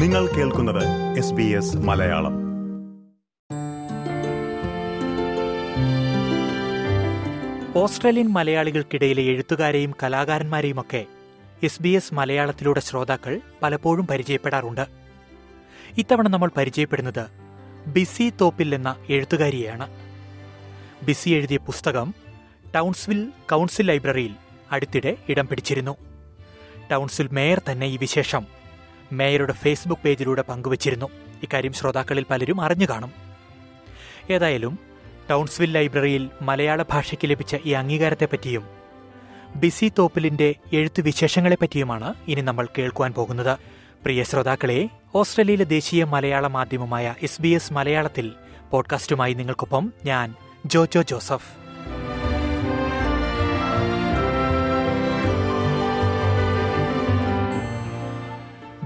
നിങ്ങൾ കേൾക്കുന്നത് S B S Malayalam. Australian മലയാളികൾക്കിടയിലെ എഴുത്തുകാരെയും കലാകാരന്മാരെയുമൊക്കെ എസ് ബി എസ് മലയാളത്തിലൂടെ ശ്രോതാക്കൾ പലപ്പോഴും പരിചയപ്പെടാറുണ്ട്. ഇത്തവണ നമ്മൾ പരിചയപ്പെടുന്നത് ബിസി തോപ്പിൽ എന്ന എഴുത്തുകാരിയാണ് ബിസി എഴുതിയ പുസ്തകം ടൗൺസ്വിൽ കൗൺസിൽ ലൈബ്രറിയിൽ അടുത്തിടെ ഇടം പിടിച്ചിരുന്നു. ടൗൺസിൽ മേയർ തന്നെ ഈ വിശേഷം. മേയറുടെ ഫേസ്ബുക്ക് പേജിലൂടെ പങ്കുവച്ചിരുന്നു. ഇക്കാര്യം ശ്രോതാക്കളിൽ പലരും അറിഞ്ഞു കാണും. ഏതായാലും ടൗൺസ്വിൽ ലൈബ്രറിയിൽ മലയാള ഭാഷയ്ക്ക് ലഭിച്ച ഈ അംഗീകാരത്തെപ്പറ്റിയും ബിസി തോപ്പിലിന്റെ എഴുത്തു വിശേഷങ്ങളെപ്പറ്റിയുമാണ് ഇനി നമ്മൾ കേൾക്കുവാൻ പോകുന്നത്. പ്രിയ ശ്രോതാക്കളെ ഓസ്ട്രേലിയയിലെ ദേശീയ മലയാള മാധ്യമമായ എസ് ബി എസ് മലയാളത്തിൽ പോഡ്കാസ്റ്റുമായി നിങ്ങൾക്കൊപ്പം ഞാൻ ജോജോ ജോസഫ്.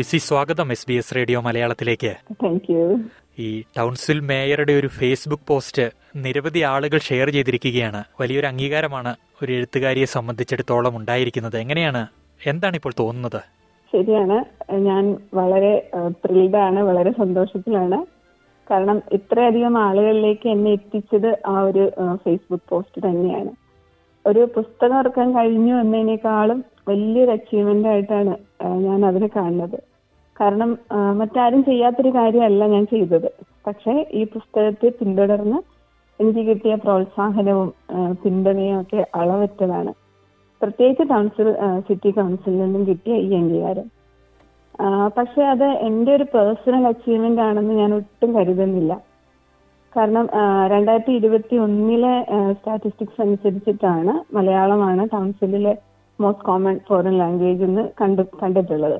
ബിസി സ്വാഗതം എസ് ബി എസ് റേഡിയോ മലയാളത്തിലേക്ക്. ഈ ടൗൺസിൽ മേയറുടെ ഒരു ഫേസ്ബുക്ക് പോസ്റ്റ് നിരവധി ആളുകൾ ഷെയർ ചെയ്തിരിക്കുകയാണ്. വലിയൊരു അംഗീകാരമാണ് ഒരു എഴുത്തുകാരിയെ സംബന്ധിച്ചിടത്തോളം ഉണ്ടായിരിക്കുന്നത്. എങ്ങനെയാണ്? എന്താണ് ഇപ്പോൾ തോന്നുന്നത്? ശരിയാണ്. ഞാൻ വളരെ ത്രിൽഡാണ് വളരെ സന്തോഷത്തിലാണ്. കാരണം ഇത്രയധികം ആളുകളിലേക്ക് എന്നെ എത്തിച്ചത് ആ ഒരു ഫേസ്ബുക്ക് പോസ്റ്റ് തന്നെയാണ്. ഒരു പുസ്തകം ഇറക്കാൻ കഴിഞ്ഞു എന്നതിനേക്കാളും വലിയൊരു അച്ചീവ്മെന്റ് ആയിട്ടാണ് ഞാൻ അതിനെ കാണുന്നത്. കാരണം മറ്റാരും ചെയ്യാത്തൊരു കാര്യമല്ല ഞാൻ ചെയ്തത്. പക്ഷെ ഈ പുസ്തകത്തെ പിന്തുടർന്ന് എനിക്ക് കിട്ടിയ പ്രോത്സാഹനവും പിന്തുണയും ഒക്കെ അളവറ്റതാണ്. പ്രത്യേകിച്ച് കൗൺസിൽ സിറ്റി കൗൺസിലിൽ നിന്നും കിട്ടിയ ഈ അംഗീകാരം. പക്ഷെ അത് എന്റെ ഒരു പേഴ്സണൽ അച്ചീവ്മെന്റ് ആണെന്ന് ഞാൻ ഒട്ടും കരുതുന്നില്ല. കാരണം രണ്ടായിരത്തി ഇരുപത്തി ഒന്നിലെ സ്റ്റാറ്റിസ്റ്റിക്സ് അനുസരിച്ചിട്ടാണ് മലയാളമാണ് കൗൺസിലിലെ മോസ്റ്റ് കോമൺ ഫോറിൻ ലാംഗ്വേജ് എന്ന് കണ്ടു കണ്ടിട്ടുള്ളത്.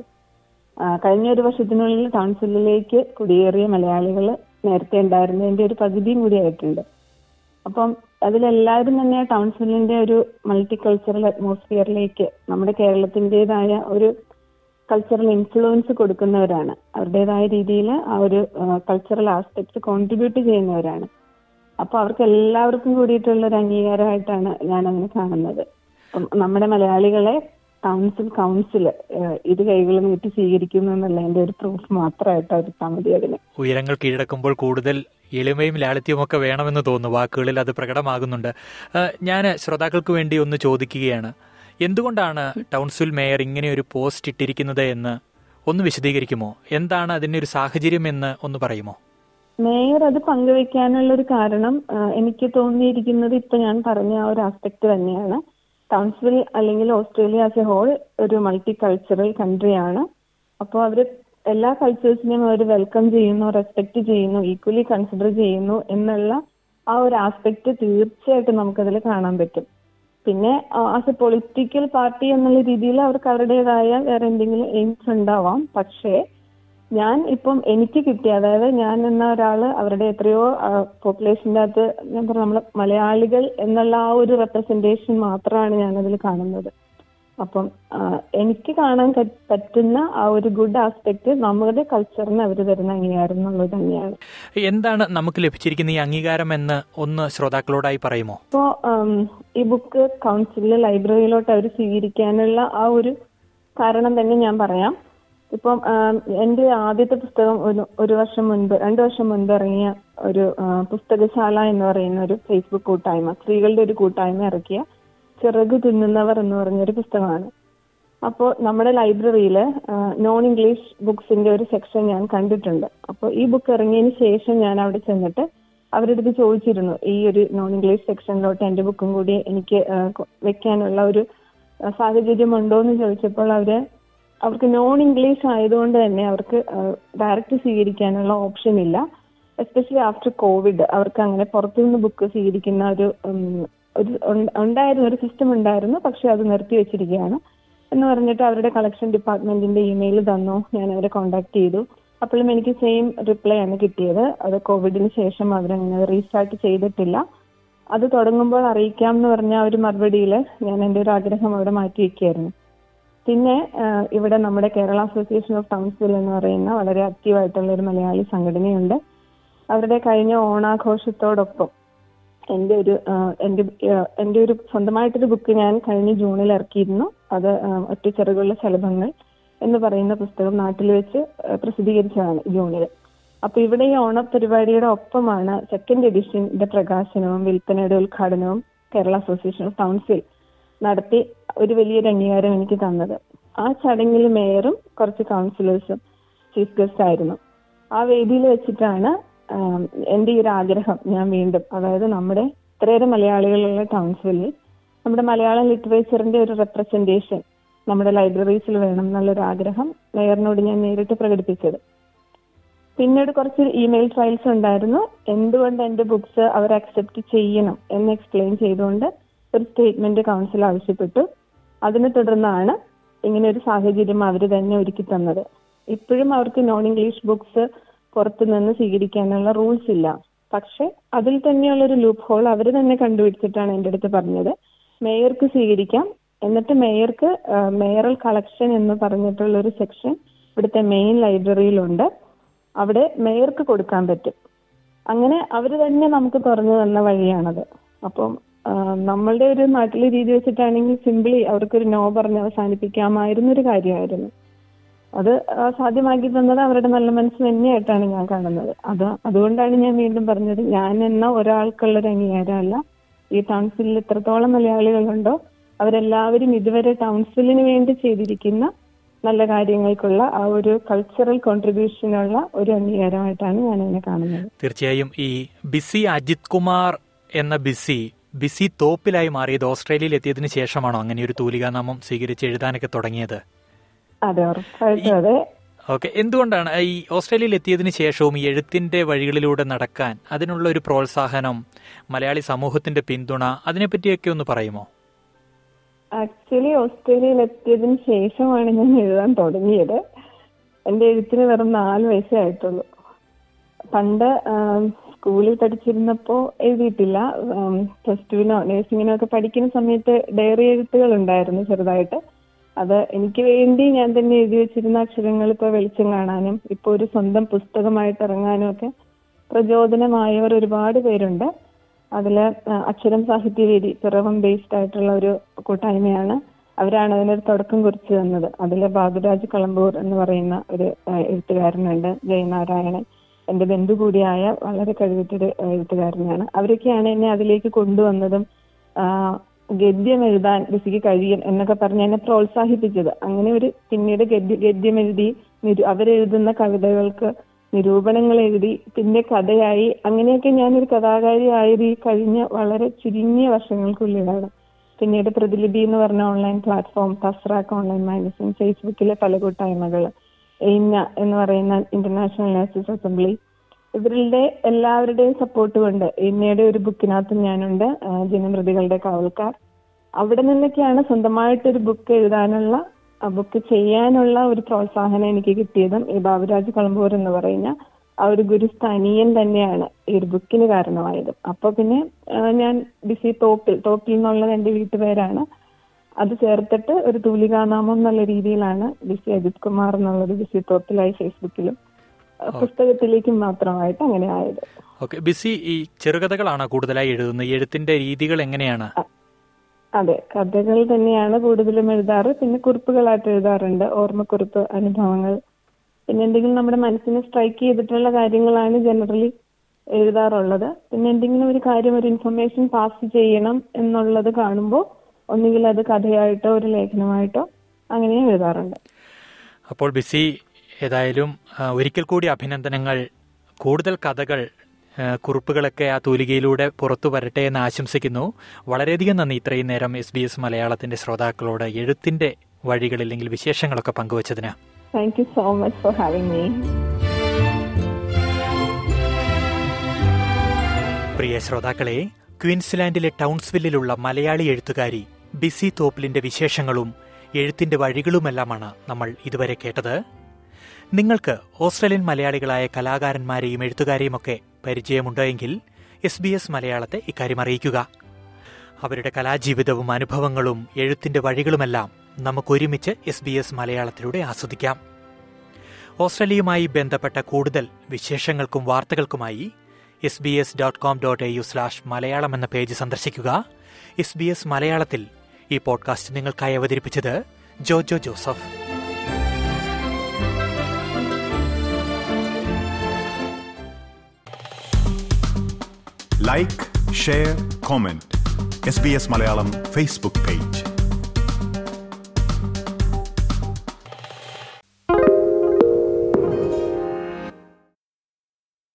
കഴിഞ്ഞ ഒരു വർഷത്തിനുള്ളിൽ കൗൺസിലിലേക്ക് കുടിയേറിയ മലയാളികൾ നേരത്തെ ഉണ്ടായിരുന്നതിന്റെ ഒരു പകുതിയും കൂടി ആയിട്ടുണ്ട്. അപ്പം അതിലെല്ലാവരും തന്നെ കൗൺസിലിന്റെ ഒരു മൾട്ടി കൾച്ചറൽ അറ്റ്മോസ്ഫിയറിലേക്ക് നമ്മുടെ കേരളത്തിന്റെതായ ഒരു കൾച്ചറൽ ഇൻഫ്ലുവൻസ് കൊടുക്കുന്നവരാണ്. അവരുടേതായ രീതിയിൽ ആ ഒരു കൾച്ചറൽ ആസ്പെക്ട്സ് കോൺട്രിബ്യൂട്ട് ചെയ്യുന്നവരാണ്. അപ്പൊ അവർക്ക് എല്ലാവർക്കും കൂടിയിട്ടുള്ള ഒരു അംഗീകാരമായിട്ടാണ് ഞാൻ അങ്ങനെ കാണുന്നത് നമ്മുടെ മലയാളികളെ കൗൺസിൽ കൗൺസിൽ ഇത് കൈകളും നീട്ടി സ്വീകരിക്കുന്നു എന്നുള്ളതിന്റെ ഒരു പ്രൂഫ് മാത്രമായിട്ട് എടുത്താൽ മതി അതിന്. ഉയരങ്ങൾ കീഴടക്കുമ്പോൾ കൂടുതൽ എളിമയും ലാളിത്യവും ഒക്കെ വേണമെന്ന് തോന്നുന്നു. വാക്കുകളിൽ അത് പ്രകടമാകുന്നുണ്ട്. ഞാൻ ശ്രോതാക്കൾക്ക് വേണ്ടി ഒന്ന് ചോദിക്കുകയാണ്. എന്തുകൊണ്ടാണ് ടൗൺസിൽ മേയർ ഇങ്ങനെ ഒരു പോസ്റ്റ് ഇട്ടിരിക്കുന്നത് എന്ന് ഒന്ന് വിശദീകരിക്കുമോ? എന്താണ് അതിന്റെ ഒരു സാഹചര്യം എന്ന് ഒന്ന് പറയുമോ? മേയർ അത് പങ്കുവെക്കാനുള്ള ഒരു കാരണം എനിക്ക് തോന്നിയിരിക്കുന്നത് ഇപ്പൊ ഞാൻ പറഞ്ഞ ആ ഒരു ആസ്പെക്ട് തന്നെയാണ്. ടൗൺസ്വിൽ അല്ലെങ്കിൽ ഓസ്ട്രേലിയ ആസ് എ ഹോൾ ഒരു മൾട്ടി കൾച്ചറൽ കൺട്രി ആണ്. അപ്പോൾ അവർ എല്ലാ കൾച്ചേഴ്സിനെയും അവർ വെൽക്കം ചെയ്യുന്നു റെസ്പെക്ട് ചെയ്യുന്നു ഈക്വലി കൺസിഡർ ചെയ്യുന്നു എന്നുള്ള ആ ഒരു ആസ്പെക്ട് തീർച്ചയായിട്ടും നമുക്കതിൽ കാണാൻ പറ്റും. പിന്നെ ആസ് എ പൊളിറ്റിക്കൽ പാർട്ടി എന്നുള്ള രീതിയിൽ അവർക്ക് അവരുടേതായ വേറെ എന്തെങ്കിലും എയിംസ് ഉണ്ടാവാം. പക്ഷേ ഞാൻ ഇപ്പം എനിക്ക് കിട്ടിയ അതായത് ഞാൻ എന്ന ഒരാൾ അവരുടെ എത്രയോ പോപ്പുലേഷന്റെ അകത്ത് ഞാൻ പറഞ്ഞ നമ്മൾ മലയാളികൾ എന്നുള്ള ആ ഒരു റെപ്രസെന്റേഷൻ മാത്രമാണ് ഞാൻ അതിൽ കാണുന്നത്. അപ്പം എനിക്ക് കാണാൻ പറ്റുന്ന ആ ഒരു ഗുഡ് ആസ്പെക്ട് നമ്മുടെ കൾച്ചറിന് അവർ തരുന്ന അംഗീകാരം എന്നുള്ളത് തന്നെയാണ്. എന്താണ് നമുക്ക് ലഭിച്ചിരിക്കുന്ന ഈ അംഗീകാരം എന്ന് ഒന്ന് ശ്രോതാക്കളോടായി പറയുമോ? ഇപ്പോ ഈ ബുക്ക് കൗൺസിലിലെ ലൈബ്രറിയിലോട്ട് അവർ സ്വീകരിക്കാനുള്ള ആ ഒരു കാരണം തന്നെ ഞാൻ പറയാം. ഇപ്പം എന്റെ ആദ്യത്തെ പുസ്തകം ഒരു ഒരു വർഷം മുൻപ് രണ്ടു വർഷം മുൻപ് ഇറങ്ങിയ ഒരു പുസ്തകശാല എന്ന് പറയുന്ന ഒരു ഫേസ്ബുക്ക് കൂട്ടായ്മ സ്ത്രീകളുടെ ഒരു കൂട്ടായ്മ ഇറക്കിയ ചിറക് തിന്നുന്നവർ എന്ന് പറഞ്ഞൊരു പുസ്തകമാണ്. അപ്പോൾ നമ്മുടെ ലൈബ്രറിയിൽ നോൺ ഇംഗ്ലീഷ് ബുക്സിന്റെ ഒരു സെക്ഷൻ ഞാൻ കണ്ടിട്ടുണ്ട്. അപ്പോൾ ഈ ബുക്ക് ഇറങ്ങിയതിന് ശേഷം ഞാൻ അവിടെ ചെന്നിട്ട് അവരടുത്ത് ചോദിച്ചിരുന്നു ഈ ഒരു നോൺ ഇംഗ്ലീഷ് സെക്ഷനിലോട്ട് എന്റെ ബുക്കും കൂടി എനിക്ക് വെക്കാനുള്ള ഒരു സാഹചര്യം ഉണ്ടോ എന്ന് ചോദിച്ചപ്പോൾ അവർ അവർക്ക് നോൺ ഇംഗ്ലീഷ് ആയതുകൊണ്ട് തന്നെ അവർക്ക് ഡയറക്റ്റ് സ്വീകരിക്കാനുള്ള ഓപ്ഷൻ ഇല്ല. എസ്പെഷ്യലി ആഫ്റ്റർ കോവിഡ് അവർക്ക് അങ്ങനെ പുറത്തു നിന്ന് ബുക്ക് സ്വീകരിക്കുന്ന ഒരു ഒരു ഉണ്ടായിരുന്നു ഒരു സിസ്റ്റം ഉണ്ടായിരുന്നു. പക്ഷെ അത് നിർത്തി വെച്ചിരിക്കുകയാണ്. എന്ന് പറഞ്ഞിട്ട് അവരുടെ കളക്ഷൻ ഡിപ്പാർട്ട്മെന്റിന്റെ ഇമെയിൽ തന്നു. ഞാൻ അവരെ കോണ്ടാക്ട് ചെയ്തു. അപ്പോഴും എനിക്ക് സെയിം റിപ്ലൈ ആണ് കിട്ടിയത്. അത് കോവിഡിന് ശേഷം അവരങ്ങനെ റീസ്റ്റാർട്ട് ചെയ്തിട്ടില്ല. അത് തുടങ്ങുമ്പോൾ അറിയിക്കാം എന്ന് പറഞ്ഞ ഒരു മറുപടിയിൽ ഞാൻ എന്റെ ഒരു ആഗ്രഹം അവിടെ മാറ്റി വെക്കുകയായിരുന്നു. പിന്നെ ഇവിടെ നമ്മുടെ കേരള അസോസിയേഷൻ ഓഫ് കൗൺസിൽ എന്ന് പറയുന്ന വളരെ ആക്റ്റീവായിട്ടുള്ള ഒരു മലയാളി സംഘടനയുണ്ട്. അവരുടെ കഴിഞ്ഞ ഓണാഘോഷത്തോടൊപ്പം എന്റെ ഒരു എന്റെ എന്റെ ഒരു സ്വന്തമായിട്ടൊരു ബുക്ക് ഞാൻ കഴിഞ്ഞ ജൂണിൽ ഇറക്കിയിരുന്നു. അത് ഒറ്റ ചെറുകുള്ള ശലഭങ്ങൾ എന്ന് പറയുന്ന പുസ്തകം നാട്ടിൽ വെച്ച് പ്രസിദ്ധീകരിച്ചതാണ് ജൂണിൽ. അപ്പൊ ഇവിടെ ഈ ഓണപരിപാടിയുടെ ഒപ്പമാണ് സെക്കൻഡ് എഡിഷന്റെ പ്രകാശനവും വിൽപ്പനയുടെ ഉദ്ഘാടനവും കേരള അസോസിയേഷൻ ഓഫ് കൗൺസിൽ നടത്തി ഒരു വലിയൊരു അംഗീകാരം എനിക്ക് തന്നത്. ആ ചടങ്ങിൽ മേയറും കുറച്ച് കൗൺസിലേഴ്സും ചീഫ് ഗസ്റ്റ് ആയിരുന്നു. ആ വേദിയിൽ വെച്ചിട്ടാണ് എന്റെ ഈ ഒരു ആഗ്രഹം ഞാൻ വീണ്ടും അതായത് നമ്മുടെ ഇത്രയേറെ മലയാളികളുള്ള കൗൺസിലിൽ നമ്മുടെ മലയാളം ലിറ്ററേച്ചറിന്റെ ഒരു റെപ്രസെന്റേഷൻ നമ്മുടെ ലൈബ്രറീസിൽ വേണം എന്നുള്ളൊരു ആഗ്രഹം മേയറിനോട് ഞാൻ നേരിട്ട് പ്രകടിപ്പിച്ചത്. പിന്നീട് കുറച്ച് ഇമെയിൽ ഫയൽസ് ഉണ്ടായിരുന്നു. എന്തുകൊണ്ട് എന്റെ ബുക്സ് അവർ അക്സെപ്റ്റ് ചെയ്യണം എന്ന് എക്സ്പ്ലെയിൻ ചെയ്തുകൊണ്ട് ഒരു സ്റ്റേറ്റ്മെന്റ് കൗൺസിൽ ആവശ്യപ്പെട്ടു. അതിനെ തുടർന്നാണ് ഇങ്ങനെ ഒരു സാഹചര്യം അവർ തന്നെ ഒരുക്കി തന്നത്. ഇപ്പോഴും അവർക്ക് നോൺ ഇംഗ്ലീഷ് ബുക്സ് പുറത്തു നിന്ന് സ്വീകരിക്കാനുള്ള റൂൾസ് ഇല്ല. പക്ഷെ അതിൽ തന്നെയുള്ള ഒരു ലൂപ്പ് ഹോൾ അവർ തന്നെ കണ്ടുപിടിച്ചിട്ടാണ് എന്റെ അടുത്ത് പറഞ്ഞത്. മേയർക്ക് സ്വീകരിക്കാം. എന്നിട്ട് മേയർക്ക് മേയറൽ കളക്ഷൻ എന്ന് പറഞ്ഞിട്ടുള്ള ഒരു സെക്ഷൻ ഇവിടുത്തെ മെയിൻ ലൈബ്രറിയിലുണ്ട് അവിടെ മേയർക്ക് കൊടുക്കാൻ പറ്റും. അങ്ങനെ അവർ തന്നെ നമുക്ക് തുറന്നു തന്ന വഴിയാണത്. അപ്പം നമ്മളുടെ ഒരു നാട്ടിലെ രീതി വെച്ചിട്ടാണെങ്കിൽ സിംപിളി അവർക്കൊരു നോ പറഞ്ഞ് അവസാനിപ്പിക്കാമായിരുന്ന ഒരു കാര്യമായിരുന്നു. അത് സാധ്യമാക്കി തന്നത് അവരുടെ നല്ല മനസ്സ് തന്നെയായിട്ടാണ് ഞാൻ കാണുന്നത്. അത് അതുകൊണ്ടാണ് ഞാൻ വീണ്ടും പറഞ്ഞത് ഞാൻ എന്ന ഒരാൾക്കുള്ള ഒരു അംഗീകാരമല്ല. ഈ കൗൺസിലിൽ എത്രത്തോളം മലയാളികളുണ്ടോ അവരെല്ലാവരും ഇതുവരെ ടൗൺസിലിന് വേണ്ടി ചെയ്തിരിക്കുന്ന നല്ല കാര്യങ്ങൾക്കുള്ള ആ ഒരു കൾച്ചറൽ കോൺട്രിബ്യൂഷനുള്ള ഒരു അംഗീകാരമായിട്ടാണ് ഞാൻ അതിനെ കാണുന്നത്. തീർച്ചയായും ഈ ബിസി അജിത് കുമാർ എന്ന ബിസി ബിസി തോപ്പിലായി മാറിയത് ഓസ്ട്രേലിയയിൽ എത്തിയതിനു ശേഷമാണോ അങ്ങനെ ഒരു തൂലികാനാമം സ്വീകരിച്ച് എഴുതാനൊക്കെ തുടങ്ങിയത്? അതെ ഉറപ്പായിട്ടും അതെ. ഓക്കെ എന്തുകൊണ്ടാണ് ഈ ഓസ്ട്രേലിയയിൽ എത്തിയതിനു ശേഷവും ഈ എഴുത്തിന്റെ വഴികളിലൂടെ നടക്കാൻ അതിനുള്ള ഒരു പ്രോത്സാഹനം മലയാളി സമൂഹത്തിന്റെ പിന്തുണ അതിനെപ്പറ്റിയൊക്കെ ഒന്ന് പറയുമോ? ആക്ച്വലി ഓസ്ട്രേലിയയിൽ എത്തിയതിനു ശേഷമാണ് ഞാൻ എഴുതാൻ തുടങ്ങിയത്. എന്റെ എഴുത്തിന് വെറും നാല് വയസ്സേ ആയിട്ടുള്ളൂ. പണ്ട് സ്കൂളിൽ പഠിച്ചിരുന്നപ്പോ എഴുതിയിട്ടില്ല. പ്ലസ് ടുവിനോ നഴ്സിങ്ങിനോ ഒക്കെ പഠിക്കുന്ന സമയത്ത് ഡയറി എഴുത്തുകൾ ഉണ്ടായിരുന്നു ചെറുതായിട്ട്. അത് എനിക്ക് വേണ്ടി ഞാൻ തന്നെ എഴുതി വെച്ചിരുന്ന അക്ഷരങ്ങൾ ഇപ്പൊ വെളിച്ചം കാണാനും ഇപ്പൊ ഒരു സ്വന്തം പുസ്തകമായിട്ട് ഇറങ്ങാനും ഒക്കെ പ്രചോദനമായവർ ഒരുപാട് പേരുണ്ട്. അതിൽ അക്ഷരം സാഹിത്യവേദി പിറവം ബേസ്ഡ് ആയിട്ടുള്ള ഒരു കൂട്ടായ്മയാണ് അവരാണ് അതിനൊരു തുടക്കം കുറിച്ച് തന്നത്. അതിൽ ബാബുരാജ് കളമ്പൂർ എന്ന് പറയുന്ന ഒരു എഴുത്തുകാരനുണ്ട് ജയനാരായണൻ. എന്റെ ബന്ധു കൂടിയായ വളരെ കഴിവുറ്റൊരു ആ, എഴുത്തുകാരനാണ്. അവരൊക്കെയാണ് എന്നെ അതിലേക്ക് കൊണ്ടുവന്നതും ഗദ്യം എഴുതാൻ ഋഷിക്ക് കഴിയും എന്നൊക്കെ പറഞ്ഞ് എന്നെ പ്രോത്സാഹിപ്പിച്ചത്. അങ്ങനെ ഒരു പിന്നീട് ഗദ്യ ഗദ്യം എഴുതി നിരു അവരെഴുതുന്ന കവിതകൾക്ക് നിരൂപണങ്ങൾ എഴുതി പിന്നെ കഥയായി. അങ്ങനെയൊക്കെ ഞാനൊരു കഥാകാരി ആയത് ഈ കഴിഞ്ഞ വളരെ ചുരുങ്ങിയ വർഷങ്ങൾക്കുള്ളിലാണ്. പിന്നീട് പ്രതിലിപി എന്ന് പറഞ്ഞ online platform Thasrak online magazine ഫേസ്ബുക്കിലെ പല കൂട്ടായ്മകൾ എയിംന എന്ന് പറയുന്ന ഇന്റർനാഷണൽ നഴ്സസ് അസംബ്ലി ഇവരുടെ എല്ലാവരുടെയും സപ്പോർട്ട് കൊണ്ട് എയിംനയുടെ ഒരു ബുക്കിനകത്ത് ഞാനുണ്ട് ജനപ്രതികളുടെ കാവൽക്കാർ. അവിടെ നിന്നൊക്കെയാണ് സ്വന്തമായിട്ട് ഒരു ബുക്ക് എഴുതാനുള്ള ബുക്ക് ചെയ്യാനുള്ള ഒരു പ്രോത്സാഹനം എനിക്ക് കിട്ടിയതും ഈ ബാബുരാജ് കളമ്പൂർ എന്ന് പറയുന്ന ആ ഒരു ഗുരുസ്ഥാനീയൻ തന്നെയാണ് ഈ ഒരു ബുക്കിന് കാരണമായത്. അപ്പൊ പിന്നെ ഞാൻ ബിസി തോപ്പിൽ തോപ്പിൽ എന്നുള്ളത് എന്റെ വീട്ടുപേരാണ്. അത് ചേർത്തിട്ട് ഒരു തൂലികാനാമം എന്നുള്ള രീതിയിലാണ് ബിസി അജിത് കുമാർ എന്നുള്ളത് ബിസി തോത്തിലായി ഫേസ്ബുക്കിലും പുസ്തകത്തിലേക്കും മാത്രമായിട്ട് അങ്ങനെ ആയത്. ഓക്കെ ബിസി ഈ ചെറുകഥകളാണ് കൂടുതലായി എഴുതുന്നത്? എഴുത്തിന്റെ രീതികൾ എങ്ങനെയാണ്? അതെ കഥകൾ തന്നെയാണ് കൂടുതലും എഴുതാറ്. പിന്നെ കുറിപ്പുകളായിട്ട് എഴുതാറുണ്ട്. ഓർമ്മക്കുറിപ്പ് അനുഭവങ്ങൾ. പിന്നെ എന്തെങ്കിലും നമ്മുടെ മനസ്സിനെ സ്ട്രൈക്ക് ചെയ്തിട്ടുള്ള കാര്യങ്ങളാണ് ജനറലി എഴുതാറുള്ളത്. പിന്നെ എന്തെങ്കിലും ഒരു കാര്യം ഒരു ഇൻഫർമേഷൻ പാസ് ചെയ്യണം എന്നുള്ളത് കാണുമ്പോൾ ഒന്നുകിൽ അത് കഥയായിട്ടോ ഒരു ലേഖനമായിട്ടോ അങ്ങനെയും എഴുതാറുണ്ട്. അപ്പോൾ ബിസി ഏതായാലും ഒരിക്കൽ കൂടി അഭിനന്ദനങ്ങൾ. കൂടുതൽ കഥകൾ കുറിപ്പുകളൊക്കെ ആ തൂലികയിലൂടെ പുറത്തു വരട്ടെ എന്ന് ആശംസിക്കുന്നു. വളരെയധികം നന്ദി ഇത്രയും നേരം എസ് ബി എസ് മലയാളത്തിന്റെ ശ്രോതാക്കളോട് എഴുത്തിന്റെ വഴികൾ അല്ലെങ്കിൽ വിശേഷങ്ങളൊക്കെ പങ്കുവച്ചതിന്. Thank you so much for having me പ്രിയ ശ്രോതാക്കളെ ക്വീൻസ്ലാൻഡിലെ ടൗൺസ്വില്ലിലുള്ള മലയാളി എഴുത്തുകാരി ബിസി തോപ്പിലിന്റെ വിശേഷങ്ങളും എഴുത്തിന്റെ വഴികളുമെല്ലാമാണ് നമ്മൾ ഇതുവരെ കേട്ടത്. നിങ്ങൾക്ക് ഓസ്ട്രേലിയൻ മലയാളികളായ കലാകാരന്മാരെയും എഴുത്തുകാരെയും ഒക്കെ പരിചയമുണ്ടെങ്കിൽ എസ് ബി എസ് മലയാളത്തെ ഇക്കാര്യം അറിയിക്കുക. അവരുടെ കലാജീവിതവും അനുഭവങ്ങളും എഴുത്തിന്റെ വഴികളുമെല്ലാം നമുക്കൊരുമിച്ച് എസ് ബി എസ് മലയാളത്തിലൂടെ ആസ്വദിക്കാം. ഓസ്ട്രേലിയയുമായി ബന്ധപ്പെട്ട കൂടുതൽ വിശേഷങ്ങൾക്കും വാർത്തകൾക്കുമായി S B S dot com dot A U slash Malayalam എന്ന പേജ് സന്ദർശിക്കുക. എസ് ബി എസ് മലയാളത്തിൽ ഈ പോഡ്കാസ്റ്റ് നിങ്ങൾക്കായി അവതരിപ്പിച്ചത് Jojo Joseph. Like share comment S B S Malayalam Facebook page